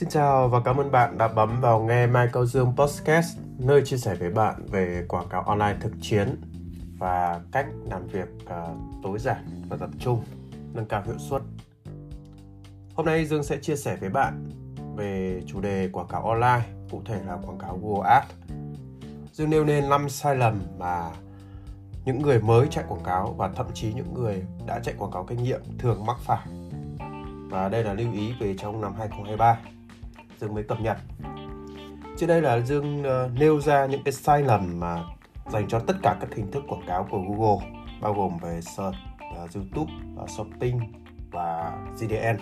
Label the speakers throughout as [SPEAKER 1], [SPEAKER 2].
[SPEAKER 1] Xin chào và cảm ơn bạn đã bấm vào nghe Michael Dương Podcast, nơi chia sẻ với bạn về quảng cáo online thực chiến và cách làm việc uh, tối giản và tập trung, nâng cao hiệu suất. Hôm nay Dương sẽ chia sẻ với bạn về chủ đề quảng cáo online, cụ thể là quảng cáo Google Ads. Dương nêu lên 5 sai lầm mà những người mới chạy quảng cáo và thậm chí những người đã chạy quảng cáo kinh nghiệm thường mắc phải. Và đây là lưu ý về trong năm 2023. Dương mới cập nhật. Trên đây là Dương uh, nêu ra những cái sai lầm mà dành cho tất cả các hình thức quảng cáo của Google, bao gồm về search, uh, YouTube, uh, shopping và GDN.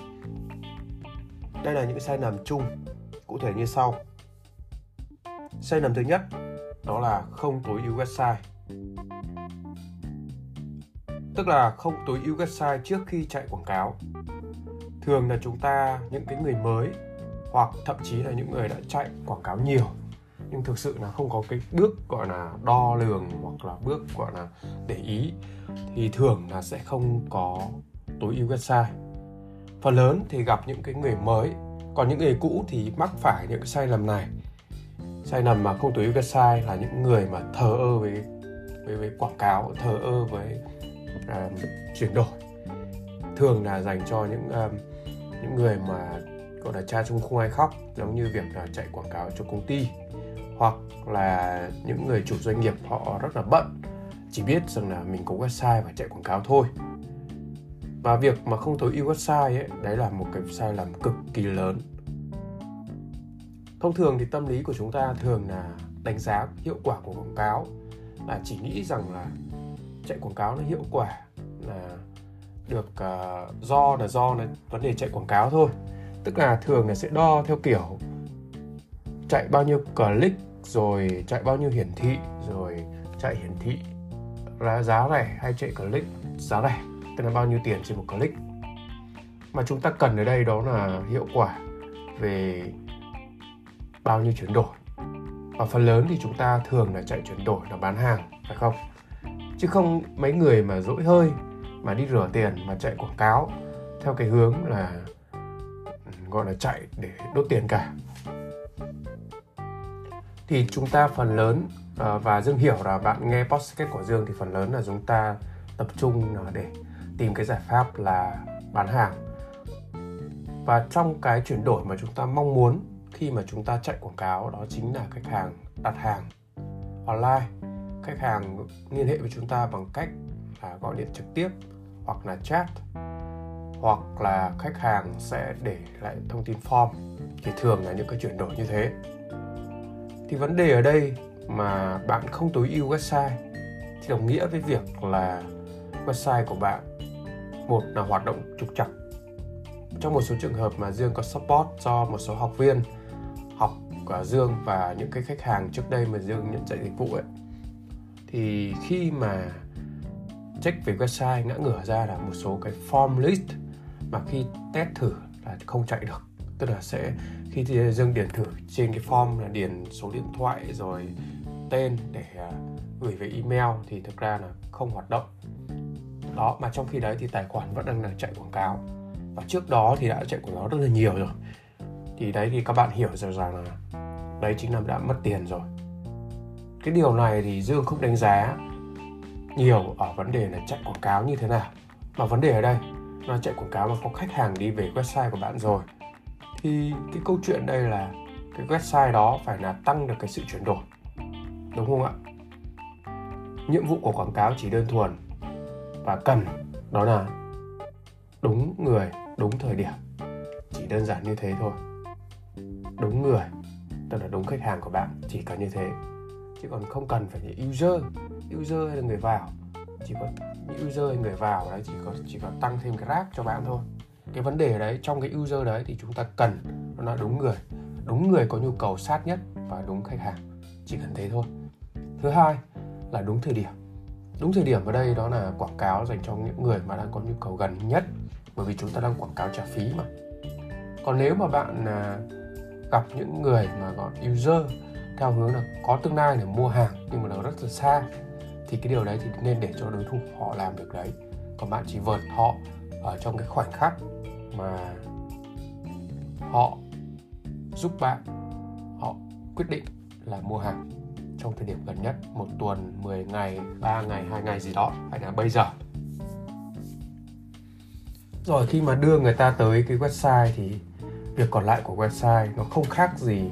[SPEAKER 1] Đây là những sai lầm chung, cụ thể như sau. Sai lầm thứ nhất đó là không tối ưu website tức là không tối ưu website trước khi chạy quảng cáo thường là chúng ta những cái người mới hoặc thậm chí là những người đã chạy quảng cáo nhiều. Nhưng thực sự là không có cái bước gọi là đo lường hoặc là bước gọi là để ý thì thường là sẽ không có tối ưu website. Phần lớn thì gặp những cái người mới còn những người cũ thì mắc phải những cái sai lầm này. Sai lầm mà không tối ưu website là những người mà thờ ơ với với, với quảng cáo thờ ơ với um, chuyển đổi. Thường là dành cho những um, những người mà gọi là cha chung không ai khóc giống như việc là chạy quảng cáo cho công ty. Hoặc là những người chủ doanh nghiệp họ rất là bận chỉ biết rằng là mình có website và chạy quảng cáo thôi. Và việc mà không tối ưu website ấy đấy là một cái sai lầm cực kỳ lớn. Thông thường thì tâm lý của chúng ta thường là đánh giá hiệu quả của quảng cáo là chỉ nghĩ rằng là chạy quảng cáo nó hiệu quả là được uh, do là do là vấn đề chạy quảng cáo thôi tức là thường là sẽ đo theo kiểu chạy bao nhiêu click, rồi chạy bao nhiêu hiển thị, rồi chạy hiển thị là giá rẻ hay chạy click, giá rẻ, tức là bao nhiêu tiền trên một click. Mà chúng ta cần ở đây đó là hiệu quả về bao nhiêu chuyển đổi. Và phần lớn thì chúng ta thường là chạy chuyển đổi là bán hàng, phải không? Chứ không mấy người mà dỗi hơi, mà đi rửa tiền mà chạy quảng cáo theo cái hướng là gọi là chạy để đốt tiền cả. Thì chúng ta phần lớn à, và Dương hiểu là bạn nghe podcast của Dương thì phần lớn là chúng ta tập trung để tìm cái giải pháp là bán hàng. Và trong cái chuyển đổi mà chúng ta mong muốn khi mà chúng ta chạy quảng cáo đó chính là khách hàng đặt hàng online. Khách hàng liên hệ với chúng ta bằng cách là gọi điện trực tiếp hoặc là chat hoặc là khách hàng sẽ để lại thông tin form thì thường là những cái chuyển đổi như thế. Thì vấn đề ở đây mà bạn không tối ưu website thì đồng nghĩa với việc là website của bạn, một là hoạt động trục trặc. Trong một số trường hợp mà Dương có support cho một số học viên, học của Dương và những cái khách hàng trước đây mà Dương nhận dạy dịch vụ ấy, thì khi mà check về website, ngã ngửa ra là một số cái form list mà khi test thử là không chạy được. Tức là sẽ khi dương điền thử trên cái form là điền số điện thoại rồi tên để à, gửi về email thì thực ra là không hoạt động. Đó mà trong khi đấy thì tài khoản vẫn đang, đang chạy quảng cáo. Và trước đó thì đã chạy quảng cáo rất là nhiều rồi. Thì đấy thì các bạn hiểu rồi rằng là đấy chính là đã mất tiền rồi. Cái điều này thì dương không đánh giá nhiều ở vấn đề là chạy quảng cáo như thế nào. Mà vấn đề ở đây nó chạy quảng cáo mà có khách hàng đi về website của bạn rồi. Thì cái câu chuyện đây là cái website đó phải là tăng được cái sự chuyển đổi, đúng không ạ? Nhiệm vụ của quảng cáo chỉ đơn thuần và cần đó là đúng người, đúng thời điểm. Chỉ đơn giản như thế thôi. Đúng người, tức là đúng khách hàng của bạn, chỉ cần như thế. Chứ còn không cần phải là user. User hay là người vào, chỉ có user hay người vào đấy chỉ có chỉ có tăng thêm cái rác cho bạn thôi. Cái vấn đề đấy trong cái user đấy thì chúng ta cần nó đúng người. Đúng người có nhu cầu sát nhất và đúng khách hàng. Chỉ cần thế thôi. Thứ hai là đúng thời điểm. Đúng thời điểm ở đây đó là quảng cáo dành cho những người mà đang có nhu cầu gần nhất. Bởi vì chúng ta đang quảng cáo trả phí mà. Còn nếu mà bạn à, gặp những người mà gọi user theo hướng là có tương lai để mua hàng nhưng mà nó rất là xa thì cái điều đấy thì nên để cho đối thủ họ làm được đấy. Còn bạn chỉ vợt họ ở trong cái khoảnh khắc mà họ giúp bạn, họ quyết định là mua hàng trong thời điểm gần nhất, một tuần 10 ngày 3 ngày 2 ngày gì đó, hay là bây giờ. Rồi, khi mà đưa người ta tới cái website thì việc còn lại của website nó không khác gì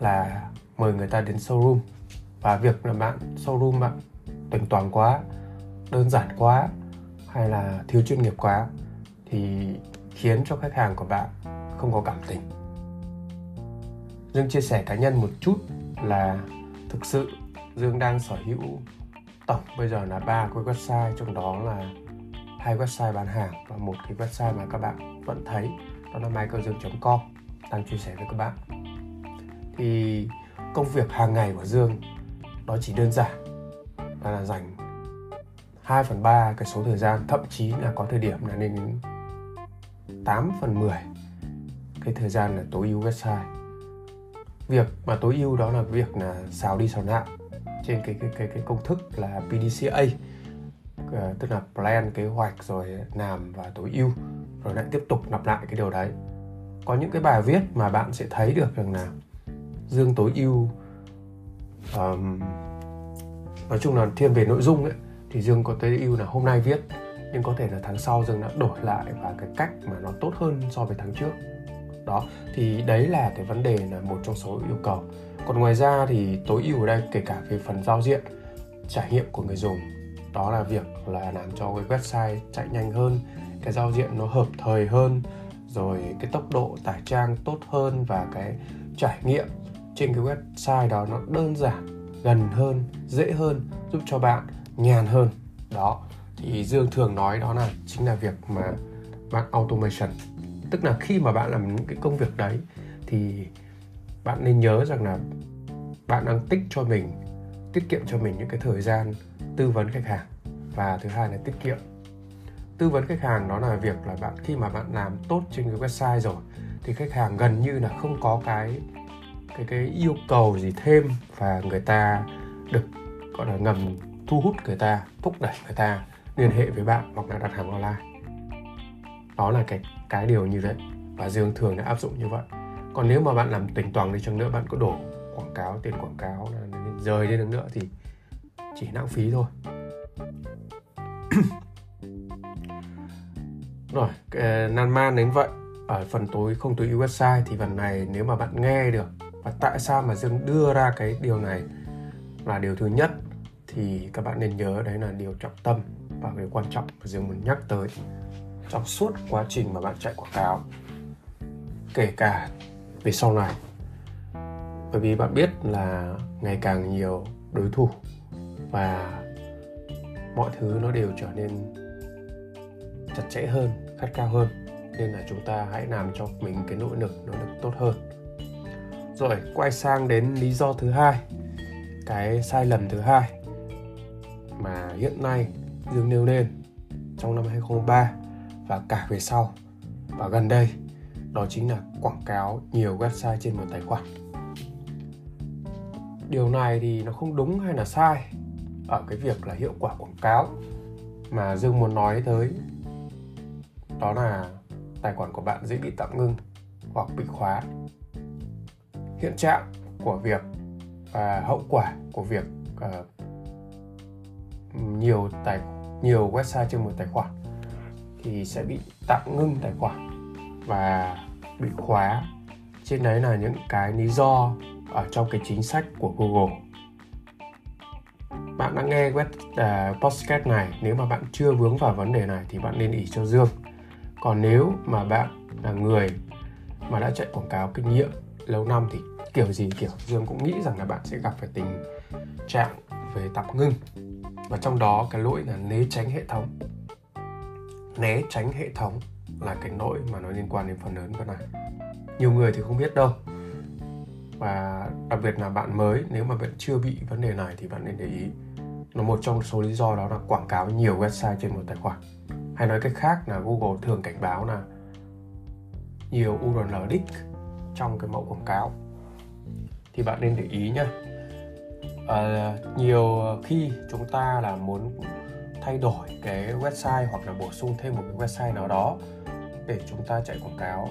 [SPEAKER 1] là mời người ta đến showroom. Và việc là bạn showroom bạn tuần toàn quá, đơn giản quá hay là thiếu chuyên nghiệp quá thì khiến cho khách hàng của bạn không có cảm tình. Dương chia sẻ cá nhân một chút là thực sự dương đang sở hữu tổng, bây giờ là ba cái website, trong đó là hai website bán hàng và một cái website mà các bạn vẫn thấy, đó là michaeldương.com đang chia sẻ với các bạn. Thì công việc hàng ngày của dương nó chỉ đơn giản là dành 2 phần 3 cái số thời gian thậm chí là có thời điểm là lên đến 8 phần 10 cái thời gian là tối ưu website. Việc mà tối ưu đó là việc là xào đi xào lại trên cái cái cái cái công thức là PDCA ờ, tức là plan kế hoạch rồi làm và tối ưu rồi lại tiếp tục lặp lại cái điều đấy. Có những cái bài viết mà bạn sẽ thấy được rằng là dương tối ưu um, nói chung là thiên về nội dung ấy, thì dương có tối ưu là hôm nay viết, nhưng có thể là tháng sau dương đã đổi lại và cái cách mà nó tốt hơn so với tháng trước. Đó, thì đấy là cái vấn đề là một trong số yêu cầu. Còn ngoài ra thì tối ưu ở đây, kể cả về phần giao diện, trải nghiệm của người dùng, đó là việc là làm cho cái website chạy nhanh hơn, cái giao diện nó hợp thời hơn, rồi cái tốc độ tải trang tốt hơn và cái trải nghiệm trên cái website đó nó đơn giản gần hơn, dễ hơn, giúp cho bạn nhàn hơn. Đó, thì dương thường nói đó là chính là việc mà bạn automation. Tức là khi mà bạn làm những cái công việc đấy, thì bạn nên nhớ rằng là bạn đang tích cho mình, tiết kiệm cho mình những cái thời gian tư vấn khách hàng. Và thứ hai là tiết kiệm. Tư vấn khách hàng đó là việc là bạn, khi mà bạn làm tốt trên cái website rồi, thì khách hàng gần như là không có cái cái cái yêu cầu gì thêm và người ta được, gọi là, ngầm thu hút người ta, thúc đẩy người ta liên hệ với bạn hoặc là đặt hàng online. Đó là cái cái điều như vậy và dương thường đã áp dụng như vậy. Còn nếu mà bạn làm tỉnh toàn đi chăng nữa, bạn có đổ quảng cáo, tiền quảng cáo, là rời đi nữa thì chỉ lãng phí thôi. Rồi nan man đến vậy. Ở phần tối không tối ưu website thì phần này nếu mà bạn nghe được và tại sao mà dương đưa ra cái điều này? Là điều thứ nhất thì các bạn nên nhớ đấy là điều trọng tâm và điều quan trọng mà dương muốn nhắc tới trong suốt quá trình mà bạn chạy quảng cáo. Kể cả về sau này. Bởi vì bạn biết là ngày càng nhiều đối thủ và mọi thứ nó đều trở nên chặt chẽ hơn khát cao hơn. Nên là chúng ta hãy làm cho mình cái nỗ lực nó được tốt hơn rồi, quay sang đến lý do thứ hai, cái sai lầm thứ hai mà hiện nay dương nêu lên trong năm 2003 và cả về sau và gần đây, đó chính là quảng cáo nhiều website trên một tài khoản. Điều này thì nó không đúng hay là sai ở cái việc là hiệu quả quảng cáo mà dương muốn nói tới, đó là tài khoản của bạn dễ bị tạm ngưng hoặc bị khóa hiện trạng của việc và hậu quả của việc uh, nhiều tài nhiều website trên một tài khoản thì sẽ bị tạm ngưng tài khoản và bị khóa. Trên đấy là những cái lý do ở trong cái chính sách của Google. Bạn đã nghe web uh, podcast này nếu mà bạn chưa vướng vào vấn đề này thì bạn nên ý cho Dương. Còn nếu mà bạn là người mà đã chạy quảng cáo kinh nghiệm lâu năm thì kiểu gì, kiểu, Dương cũng nghĩ rằng là bạn sẽ gặp phải tình trạng về tạm ngưng. Và trong đó cái lỗi là né tránh hệ thống. Né tránh hệ thống là cái lỗi mà nó liên quan đến phần lớn cái này. Nhiều người thì không biết đâu. Và đặc biệt là bạn mới, nếu mà bạn chưa bị vấn đề này thì bạn nên để ý. Nó một trong số lý do đó là quảng cáo nhiều website trên một tài khoản. Hay nói cách khác là Google thường cảnh báo là nhiều URL đích trong cái mẫu quảng cáo. Thì bạn nên để ý nhé à, nhiều khi chúng ta là muốn thay đổi cái website hoặc là bổ sung thêm một cái website nào đó để chúng ta chạy quảng cáo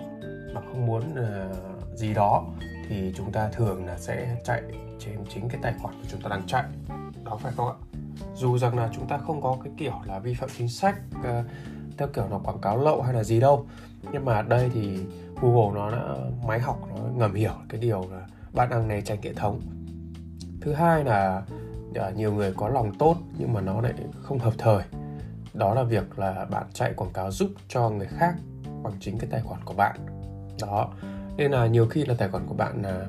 [SPEAKER 1] mà không muốn uh, gì đó thì chúng ta thường là sẽ chạy trên chính cái tài khoản của chúng ta đang chạy. Đó phải không ạ? Dù rằng là chúng ta không có cái kiểu là vi phạm chính sách uh, theo kiểu là quảng cáo lậu hay là gì đâu. Nhưng mà đây thì Google nó đã máy học, nó ngầm hiểu cái điều là bạn đang né tránh hệ thống. Thứ hai là à, nhiều người có lòng tốt nhưng mà nó lại không hợp thời. Đó là việc là bạn chạy quảng cáo giúp cho người khác bằng chính cái tài khoản của bạn. Đó, nên là nhiều khi là tài khoản của bạn là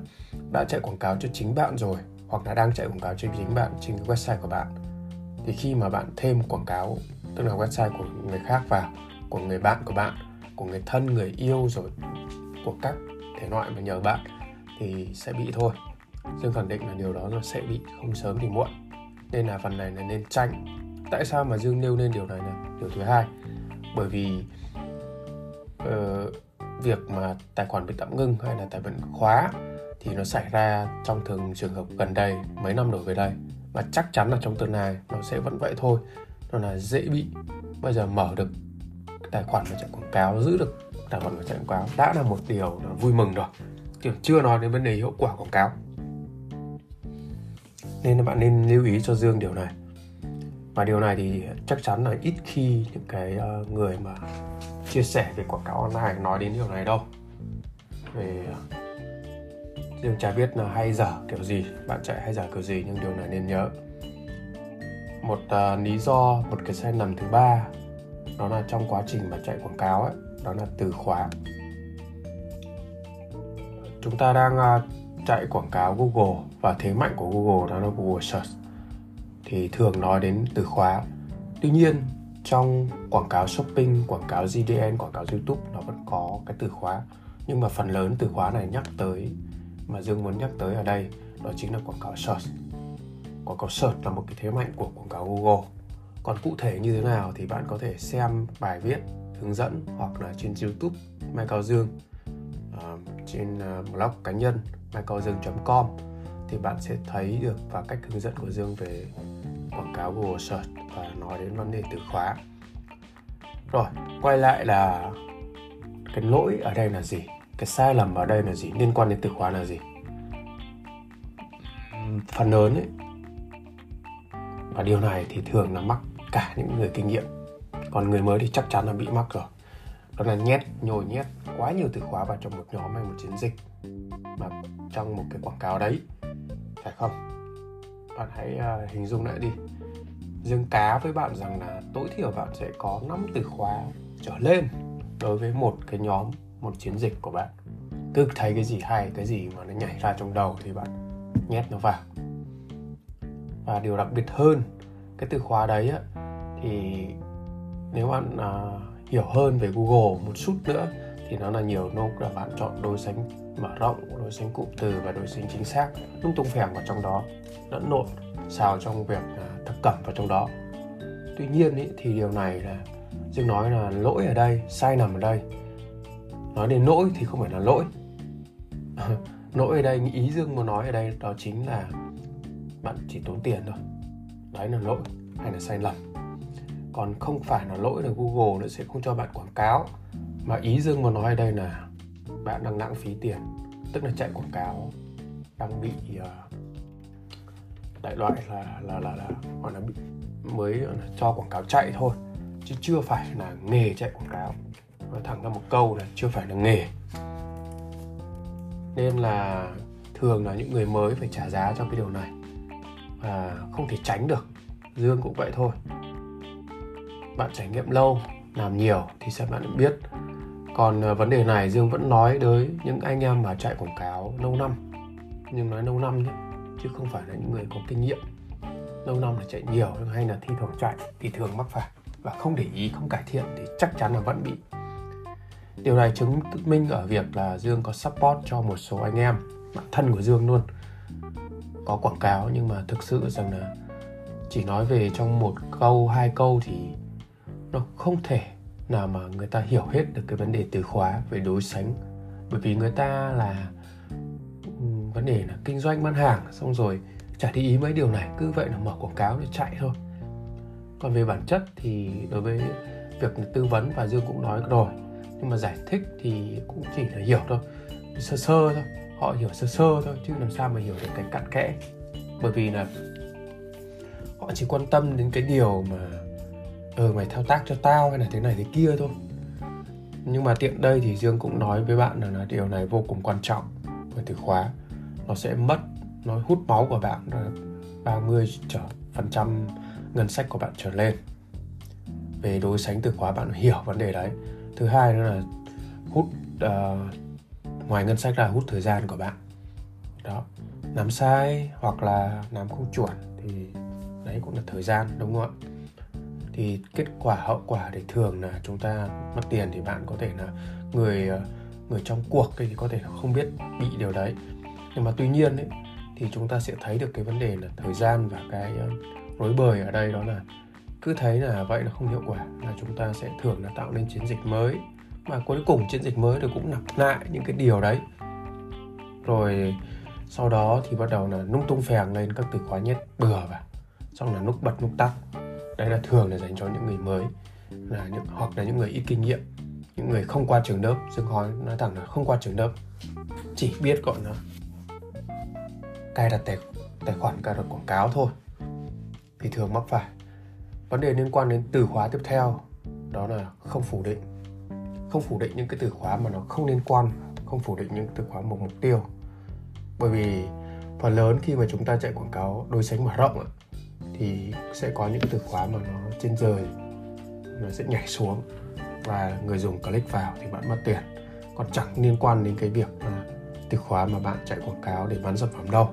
[SPEAKER 1] đã chạy quảng cáo cho chính bạn rồi, hoặc là đang chạy quảng cáo cho chính bạn, trên cái website của bạn. Thì khi mà bạn thêm quảng cáo tức là website của người khác vào của người bạn của bạn của người thân người yêu rồi của các thể loại mà nhờ bạn thì sẽ bị thôi. Dương khẳng định là điều đó nó sẽ bị không sớm thì muộn. Nên là phần này là nên tránh. Tại sao mà dương nêu lên điều này là điều thứ hai bởi vì uh, việc mà tài khoản bị tạm ngưng hay là tài khoản khóa thì nó xảy ra trong thường trường hợp gần đây mấy năm đổ về đây. Và chắc chắn là trong tương lai nó sẽ vẫn vậy thôi nó là dễ bị bây giờ mở được tài khoản và chạy quảng cáo giữ được tài khoản và chạy quảng cáo. Đã là một điều là vui mừng rồi. Kiểu chưa nói đến vấn đề hiệu quả quảng cáo. Nên là bạn nên lưu ý cho dương điều này. Và điều này thì chắc chắn là ít khi những cái ờ, người mà chia sẻ về quảng cáo online nói đến điều này đâu. Về ờ, Dương chả biết là hay dở kiểu gì, bạn chạy hay dở kiểu gì nhưng điều này nên nhớ. Một uh, lý do, một cái sai lầm thứ ba đó là trong quá trình mà chạy quảng cáo ấy, đó là từ khóa. Chúng ta đang uh, chạy quảng cáo Google và thế mạnh của Google đó là Google Search thì thường nói đến từ khóa. Tuy nhiên trong quảng cáo shopping, quảng cáo GDN, quảng cáo YouTube nó vẫn có cái từ khóa nhưng mà phần lớn từ khóa này nhắc tới mà Dương muốn nhắc tới ở đây đó chính là quảng cáo search. Quảng cáo search là một cái thế mạnh của quảng cáo Google. Còn cụ thể như thế nào thì bạn có thể xem bài viết hướng dẫn hoặc là trên YouTube Mai Cao Dương uh, trên uh, blog cá nhân maicaodương.com thì bạn sẽ thấy được và cách hướng dẫn của Dương về quảng cáo Google Search và nói đến vấn đề từ khóa. Rồi, quay lại là cái lỗi ở đây là gì? cái sai lầm ở đây là gì liên quan đến từ khóa là gì phần lớn ấy và điều này thì thường là mắc cả những người kinh nghiệm. Còn người mới thì chắc chắn là bị mắc rồi. Đó là nhét nhồi nhét quá nhiều từ khóa vào trong một nhóm hay một chiến dịch. Mà trong một cái quảng cáo đấy phải không? Bạn hãy uh, hình dung lại đi. Dương cá với bạn rằng là tối thiểu bạn sẽ có 5 từ khóa trở lên đối với một cái nhóm một chiến dịch của bạn. Cứ thấy cái gì hay cái gì mà nó nhảy ra trong đầu thì bạn nhét nó vào và điều đặc biệt hơn cái từ khóa đấy á, thì nếu bạn à, hiểu hơn về Google một chút nữa thì nó là nhiều lúc là bạn chọn đối sánh mở rộng đối sánh cụm từ và đối sánh chính xác lung tung phèn vào trong đó lẫn lộn xào trong việc à, thập cẩm vào trong đó. Tuy nhiên ý, thì điều này là dương nói là lỗi ở đây sai nằm ở đây. Nói đến lỗi thì không phải là lỗi. Lỗi ở đây ý dương muốn nói ở đây đó chính là bạn chỉ tốn tiền thôi. Đấy là lỗi hay là sai lầm. Còn không phải là lỗi là google nó sẽ không cho bạn quảng cáo, mà ý dương muốn nói đây là bạn đang lãng phí tiền, tức là chạy quảng cáo đang bị ờ, đại loại là là là là, gọi là bị, mới là cho quảng cáo chạy thôi, chứ chưa phải là nghề chạy quảng cáo. Nói thẳng ra một câu là chưa phải là nghề. Nên là thường là những người mới phải trả giá cho cái điều này à, không thể tránh được. Dương cũng vậy thôi. Bạn trải nghiệm lâu làm nhiều thì sẽ bạn biết. Còn à, vấn đề này dương vẫn nói tới những anh em mà chạy quảng cáo lâu năm. Nhưng nói lâu năm nhé chứ không phải là những người có kinh nghiệm. Lâu năm là chạy nhiều hay là thi thoảng chạy thì thường mắc phải. Và không để ý không cải thiện thì chắc chắn là vẫn bị. Điều này chứng minh ở việc là Dương có support cho một số anh em bạn thân của Dương luôn có quảng cáo nhưng mà thực sự rằng là chỉ nói về trong một câu, hai câu thì nó không thể nào mà người ta hiểu hết được cái vấn đề từ khóa về đối sánh. Bởi vì người ta là vấn đề là kinh doanh bán hàng, xong rồi chả để ý mấy điều này, cứ vậy là mở quảng cáo để chạy thôi. Còn về bản chất thì đối với việc tư vấn và dương cũng nói rồi, nhưng mà giải thích thì cũng chỉ là hiểu thôi, sơ sơ thôi họ hiểu sơ sơ thôi chứ làm sao mà hiểu được cái cặn kẽ. Bởi vì là họ chỉ quan tâm đến cái điều mà ờ ừ, mày thao tác cho tao hay là thế này thế kia thôi. Nhưng mà tiện đây thì dương cũng nói với bạn là, là điều này vô cùng quan trọng. Về từ khóa nó sẽ mất nó hút máu của bạn là 30 trở phần trăm ngân sách của bạn trở lên. Về đối sánh từ khóa bạn hiểu vấn đề đấy. Thứ hai nữa là hút uh, ngoài ngân sách ra hút thời gian của bạn. Đó làm sai hoặc là làm không chuẩn thì đấy cũng là thời gian đúng không ạ? Thì kết quả hậu quả thì thường là chúng ta mất tiền thì bạn có thể là người ờ, người trong cuộc thì có thể không biết bị điều đấy. Nhưng mà tuy nhiên ấy, thì chúng ta sẽ thấy được cái vấn đề là thời gian và cái ờ, rối bời ở đây đó là cứ thấy là vậy là không hiệu quả là chúng ta sẽ thường là tạo nên chiến dịch mới mà cuối cùng chiến dịch mới thì cũng lặp lại những cái điều đấy. Rồi sau đó thì bắt đầu là nung tung phèng lên các từ khóa nhét bừa vào. Xong là nút bật nút tắt. Đây là thường là dành cho những người mới là những hoặc là những người ít kinh nghiệm những người không qua trường lớp. Dương khói nói thẳng là không qua trường lớp. Chỉ biết gọi là cài đặt tài, tài khoản cài đặt quảng cáo thôi. Thì thường mắc phải. Vấn đề liên quan đến từ khóa tiếp theo đó là không phủ định không phủ định những cái từ khóa mà nó không liên quan, không phủ định những từ khóa một mục tiêu. Bởi vì phần lớn khi mà chúng ta chạy quảng cáo đối sánh mở rộng thì sẽ có những từ khóa mà nó trên rời nó sẽ nhảy xuống và người dùng click vào thì bạn mất tiền. Còn chẳng liên quan đến cái việc mà từ khóa mà bạn chạy quảng cáo để bán sản phẩm đâu.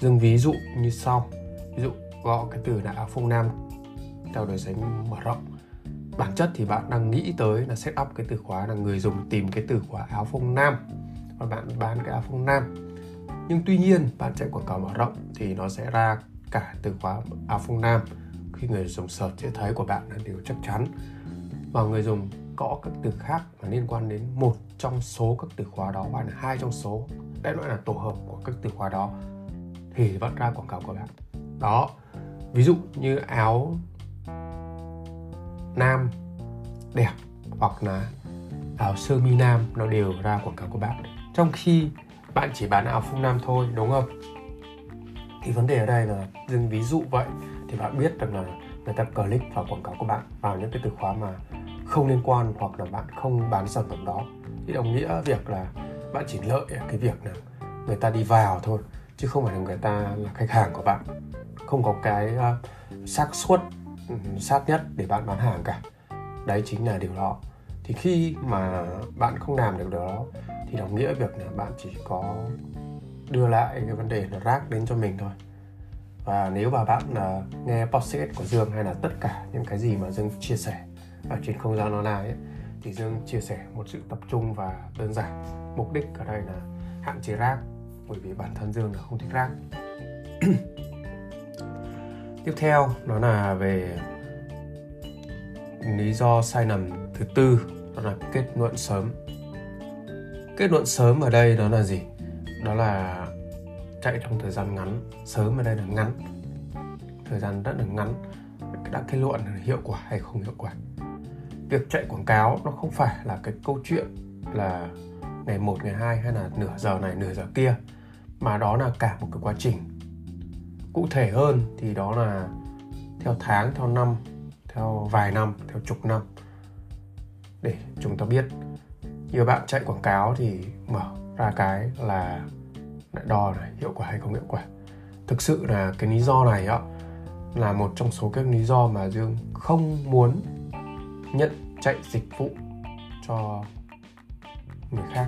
[SPEAKER 1] Dừng ví dụ như sau. Ví dụ gõ cái từ là áo phông nam theo đối sánh mở rộng bản chất thì bạn đang nghĩ tới là set up cái từ khóa là người dùng tìm cái từ khóa áo phông nam. Và bạn bán cái áo phông nam. Nhưng tuy nhiên, bạn chạy quảng cáo mở rộng thì nó sẽ ra cả từ khóa áo phông nam. Khi người dùng search sẽ thấy của bạn là điều chắc chắn. Và người dùng có các từ khác mà liên quan đến một trong số các từ khóa đó hoặc là hai trong số đại loại là tổ hợp của các từ khóa đó thì vẫn ra quảng cáo của bạn. Đó, ví dụ như áo nam đẹp hoặc là áo sơ mi nam nó đều ra quảng cáo của bạn. Trong khi bạn chỉ bán áo phông nam thôi đúng không? Thì vấn đề ở đây là dừng ví dụ vậy thì bạn biết rằng là người ta click vào quảng cáo của bạn vào những cái từ khóa mà không liên quan hoặc là bạn không bán sản phẩm đó. Thì đồng nghĩa việc là bạn chỉ lợi cái việc là người ta đi vào thôi chứ không phải là người ta là khách hàng của bạn. Không có cái uh, xác suất Ừ. sát nhất để bạn bán hàng cả. Đấy chính là điều đó. Thì khi mà bạn không làm được điều đó thì đồng nghĩa việc là bạn chỉ có đưa lại cái vấn đề là rác đến cho mình thôi. Và nếu mà bạn là nghe podcast của Dương hay là tất cả những cái gì mà Dương chia sẻ ở trên không gian online ấy, thì Dương chia sẻ một sự tập trung và đơn giản. Mục đích ở đây là hạn chế rác bởi vì bản thân Dương là không thích rác. tiếp theo đó là về lý do sai lầm thứ tư đó là kết luận sớm. Kết luận sớm ở đây đó là gì? Đó là chạy trong thời gian ngắn. Sớm ở đây là ngắn. Thời gian rất là ngắn. Đã kết luận là hiệu quả hay không hiệu quả? Việc chạy quảng cáo nó không phải là cái câu chuyện là ngày 1, ngày 2 hay là nửa giờ này, nửa giờ kia mà đó là cả một cái quá trình cụ thể hơn thì đó là theo tháng, theo năm, theo vài năm, theo chục năm. Để chúng ta biết nhiều bạn chạy quảng cáo thì mở ra cái là lại đo này hiệu quả hay không hiệu quả. Thực sự là cái lý do này á là một trong số các lý do mà dương không muốn nhận chạy dịch vụ cho người khác.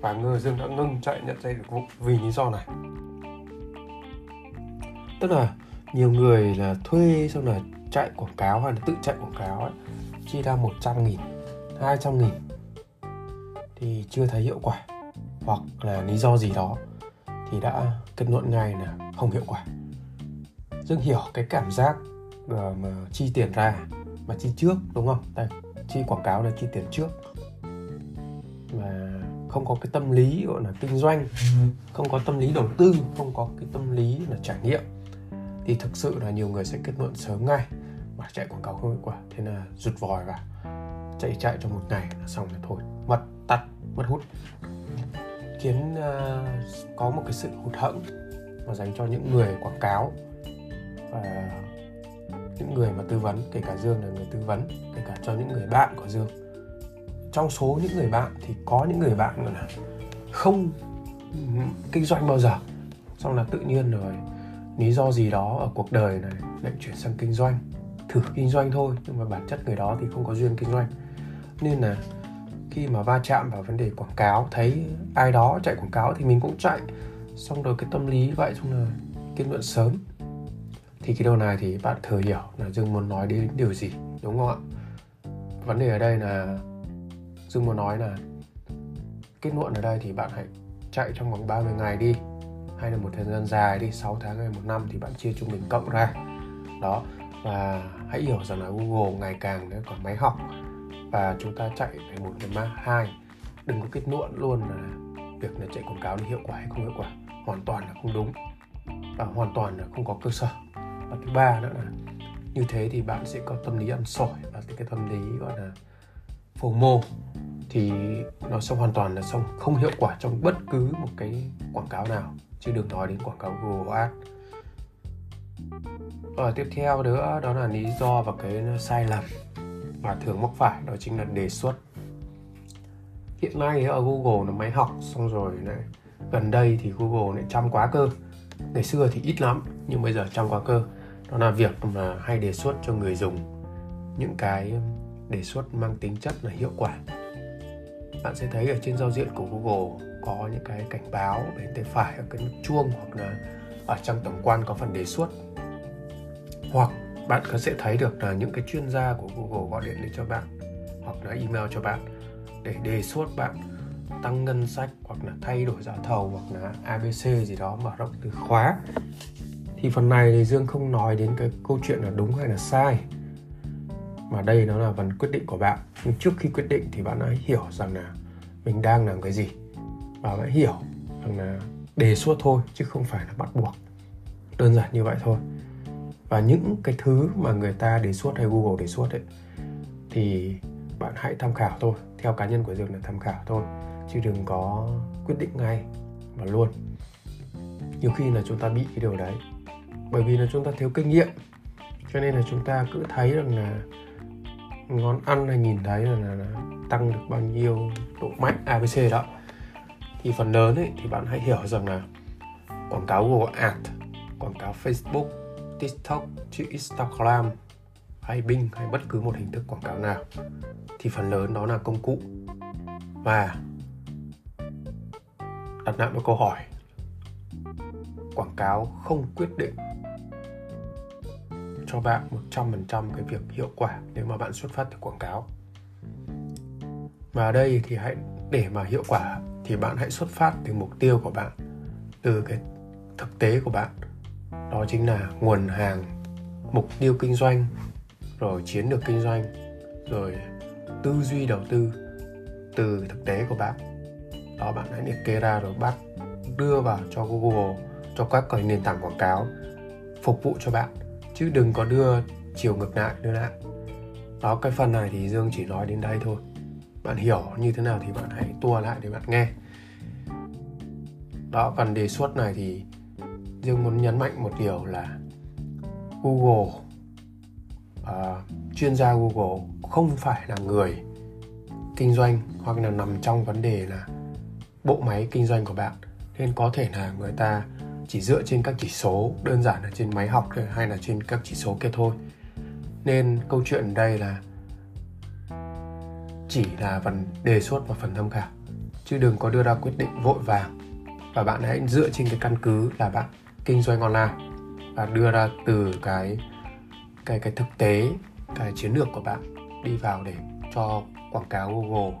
[SPEAKER 1] Và ngờ dương đã ngưng chạy nhận chạy dịch vụ vì lý do này tức là nhiều người là thuê xong là chạy quảng cáo hay là tự chạy quảng cáo ấy, chi ra 100 nghìn 200 nghìn thì chưa thấy hiệu quả. Hoặc là lý do gì đó thì đã kết luận ngay là không hiệu quả. Dương hiểu cái cảm giác ờ, mà chi tiền ra mà chi trước đúng không? Đây chi quảng cáo là chi tiền trước. Và không có cái tâm lý gọi là kinh doanh không có tâm lý đầu tư không có cái tâm lý là trải nghiệm thì thực sự là nhiều người sẽ kết luận sớm ngay và chạy quảng cáo không hiệu quả. Thế là rụt vòi vào chạy chạy trong một ngày là xong là thôi. Mất tắt mất hút. Khiến uh, có một cái sự hụt hẫng mà dành cho những người quảng cáo và những người mà tư vấn kể cả dương là người tư vấn kể cả cho những người bạn của dương. Trong số những người bạn thì có những người bạn là không kinh doanh bao giờ. Xong là tự nhiên rồi lý do gì đó ở cuộc đời này lại chuyển sang kinh doanh. Thử kinh doanh thôi, nhưng mà bản chất người đó thì không có duyên kinh doanh. Nên là khi mà va chạm vào vấn đề quảng cáo, thấy ai đó chạy quảng cáo thì mình cũng chạy. Xong rồi cái tâm lý vậy, xong rồi kết luận sớm. Thì cái điều này thì bạn thừa hiểu là dương muốn nói đến điều gì, đúng không ạ? Vấn đề ở đây là dương muốn nói là kết luận ở đây thì bạn hãy chạy trong vòng 30 ngày đi hay là một thời gian dài đi 6 tháng hay một năm thì bạn chia trung bình cộng ra. Đó, và hãy hiểu rằng là Google ngày càng nó còn máy học và chúng ta chạy về một cái mã hai. Đừng có kết luận luôn là việc là chạy quảng cáo là hiệu quả hay không hiệu quả. Hoàn toàn là không đúng và hoàn toàn là không có cơ sở. Và thứ ba nữa là như thế thì bạn sẽ có tâm lý ăn sỏi và cái tâm lý gọi là phô mô thì nó sẽ hoàn toàn là xong, không hiệu quả trong bất cứ một cái quảng cáo nào chứ đừng nói đến quảng cáo Google Ads. Và tiếp theo nữa, đó là lý do và cái sai lầm mà thường mắc phải, đó chính là đề xuất. Hiện nay ở Google là máy học, xong rồi này, gần đây thì Google lại chăm quá cơ. Ngày xưa thì ít lắm, nhưng bây giờ chăm quá cơ. Đó là việc mà hay đề xuất cho người dùng những cái um, đề xuất mang tính chất là hiệu quả. Bạn sẽ thấy ở trên giao diện của Google có những cái cảnh báo bên tay phải ở cái nút chuông hoặc là ở trong tổng quan có phần đề xuất. Hoặc bạn có sẽ thấy được là những cái chuyên gia của Google gọi điện đến cho bạn hoặc là email cho bạn để đề xuất bạn tăng ngân sách hoặc là thay đổi giá thầu hoặc là ABC gì đó mở rộng từ khóa. Thì phần này thì Dương không nói đến cái câu chuyện là đúng hay là sai, mà đây nó là phần quyết định của bạn. Nhưng trước khi quyết định thì bạn hãy hiểu rằng là mình đang làm cái gì và hãy hiểu rằng là đề xuất thôi chứ không phải là bắt buộc. Đơn giản như vậy thôi. Và những cái thứ mà người ta đề xuất hay Google đề xuất ấy thì bạn hãy tham khảo thôi. Theo cá nhân của Dương là tham khảo thôi. Chứ đừng có quyết định ngay và luôn. Nhiều khi là chúng ta bị cái điều đấy. Bởi vì là chúng ta thiếu kinh nghiệm. Cho nên là chúng ta cứ thấy rằng là ngón ăn hay nhìn thấy là, là, là tăng được bao nhiêu độ mạnh ABC đó thì phần lớn ấy, thì bạn hãy hiểu rằng là quảng cáo Google Ads quảng cáo Facebook TikTok chứ Instagram hay Bing hay bất cứ một hình thức quảng cáo nào thì phần lớn đó là công cụ và đặt nặng một câu hỏi quảng cáo không quyết định cho bạn 100% cái việc hiệu quả nếu mà bạn xuất phát từ quảng cáo. Và ở đây thì hãy để mà hiệu quả thì bạn hãy xuất phát từ mục tiêu của bạn, từ cái thực tế của bạn. Đó chính là nguồn hàng, mục tiêu kinh doanh, rồi chiến lược kinh doanh, rồi tư duy đầu tư từ thực tế của bạn. Đó bạn hãy liệt kê ra rồi bắt đưa vào cho Google, cho các cái nền tảng quảng cáo phục vụ cho bạn chứ đừng có đưa chiều ngược lại nữa lại đó cái phần này thì dương chỉ nói đến đây thôi bạn hiểu như thế nào thì bạn hãy tua lại để bạn nghe. Đó phần đề xuất này thì dương muốn nhấn mạnh một điều là google uh, chuyên gia google không phải là người kinh doanh hoặc là nằm trong vấn đề là bộ máy kinh doanh của bạn. Nên có thể là người ta chỉ dựa trên các chỉ số đơn giản là trên máy học hay là trên các chỉ số kia thôi. Nên câu chuyện đây là chỉ là phần đề xuất và phần tham khảo, chứ đừng có đưa ra quyết định vội vàng. Và bạn hãy dựa trên cái căn cứ là bạn kinh doanh online và đưa ra từ cái cái cái thực tế, cái chiến lược của bạn đi vào để cho quảng cáo Google,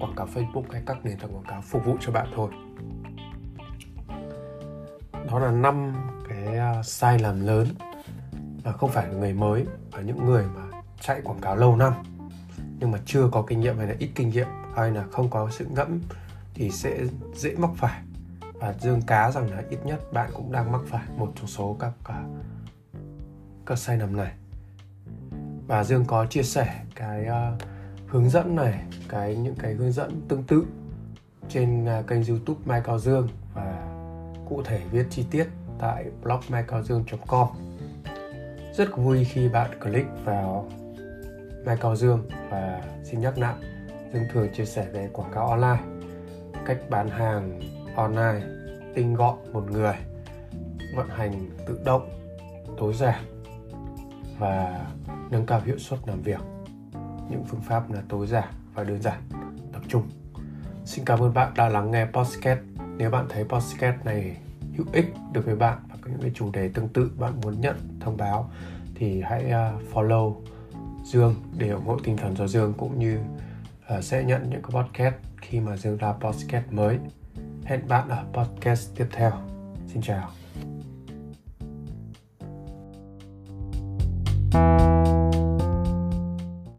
[SPEAKER 1] quảng cáo Facebook hay các nền tảng quảng cáo phục vụ cho bạn thôi. Đó là năm cái à, sai lầm lớn mà không phải là người mới, và những người mà chạy quảng cáo lâu năm nhưng mà chưa có kinh nghiệm hay là ít kinh nghiệm hay là không có sự ngẫm thì sẽ dễ mắc phải. Và dương cá rằng là ít nhất bạn cũng đang mắc phải một trong số các cả các sai lầm này. Và dương có chia sẻ cái uh, hướng dẫn này cái những cái hướng dẫn tương tự trên uh, kênh youtube Mai Cao Dương và cụ thể viết chi tiết tại blog mai cao dương.com rất vui khi bạn click vào Mai Cao Dương và xin nhắc lại, Dương thường chia sẻ về quảng cáo online. Cách bán hàng online, tinh gọn một người, vận hành tự động, tối giản và nâng cao hiệu suất làm việc. Những phương pháp là tối giản và đơn giản, tập trung. Xin cảm ơn bạn đã lắng nghe podcast. Nếu bạn thấy podcast này hữu ích đối với bạn và có những cái chủ đề tương tự bạn muốn nhận, thông báo thì hãy ờ, follow Dương để ủng hộ tinh thần cho Dương cũng như uh, sẽ nhận những cái podcast khi mà Dương ra podcast mới. Hẹn bạn ở podcast tiếp theo. Xin chào.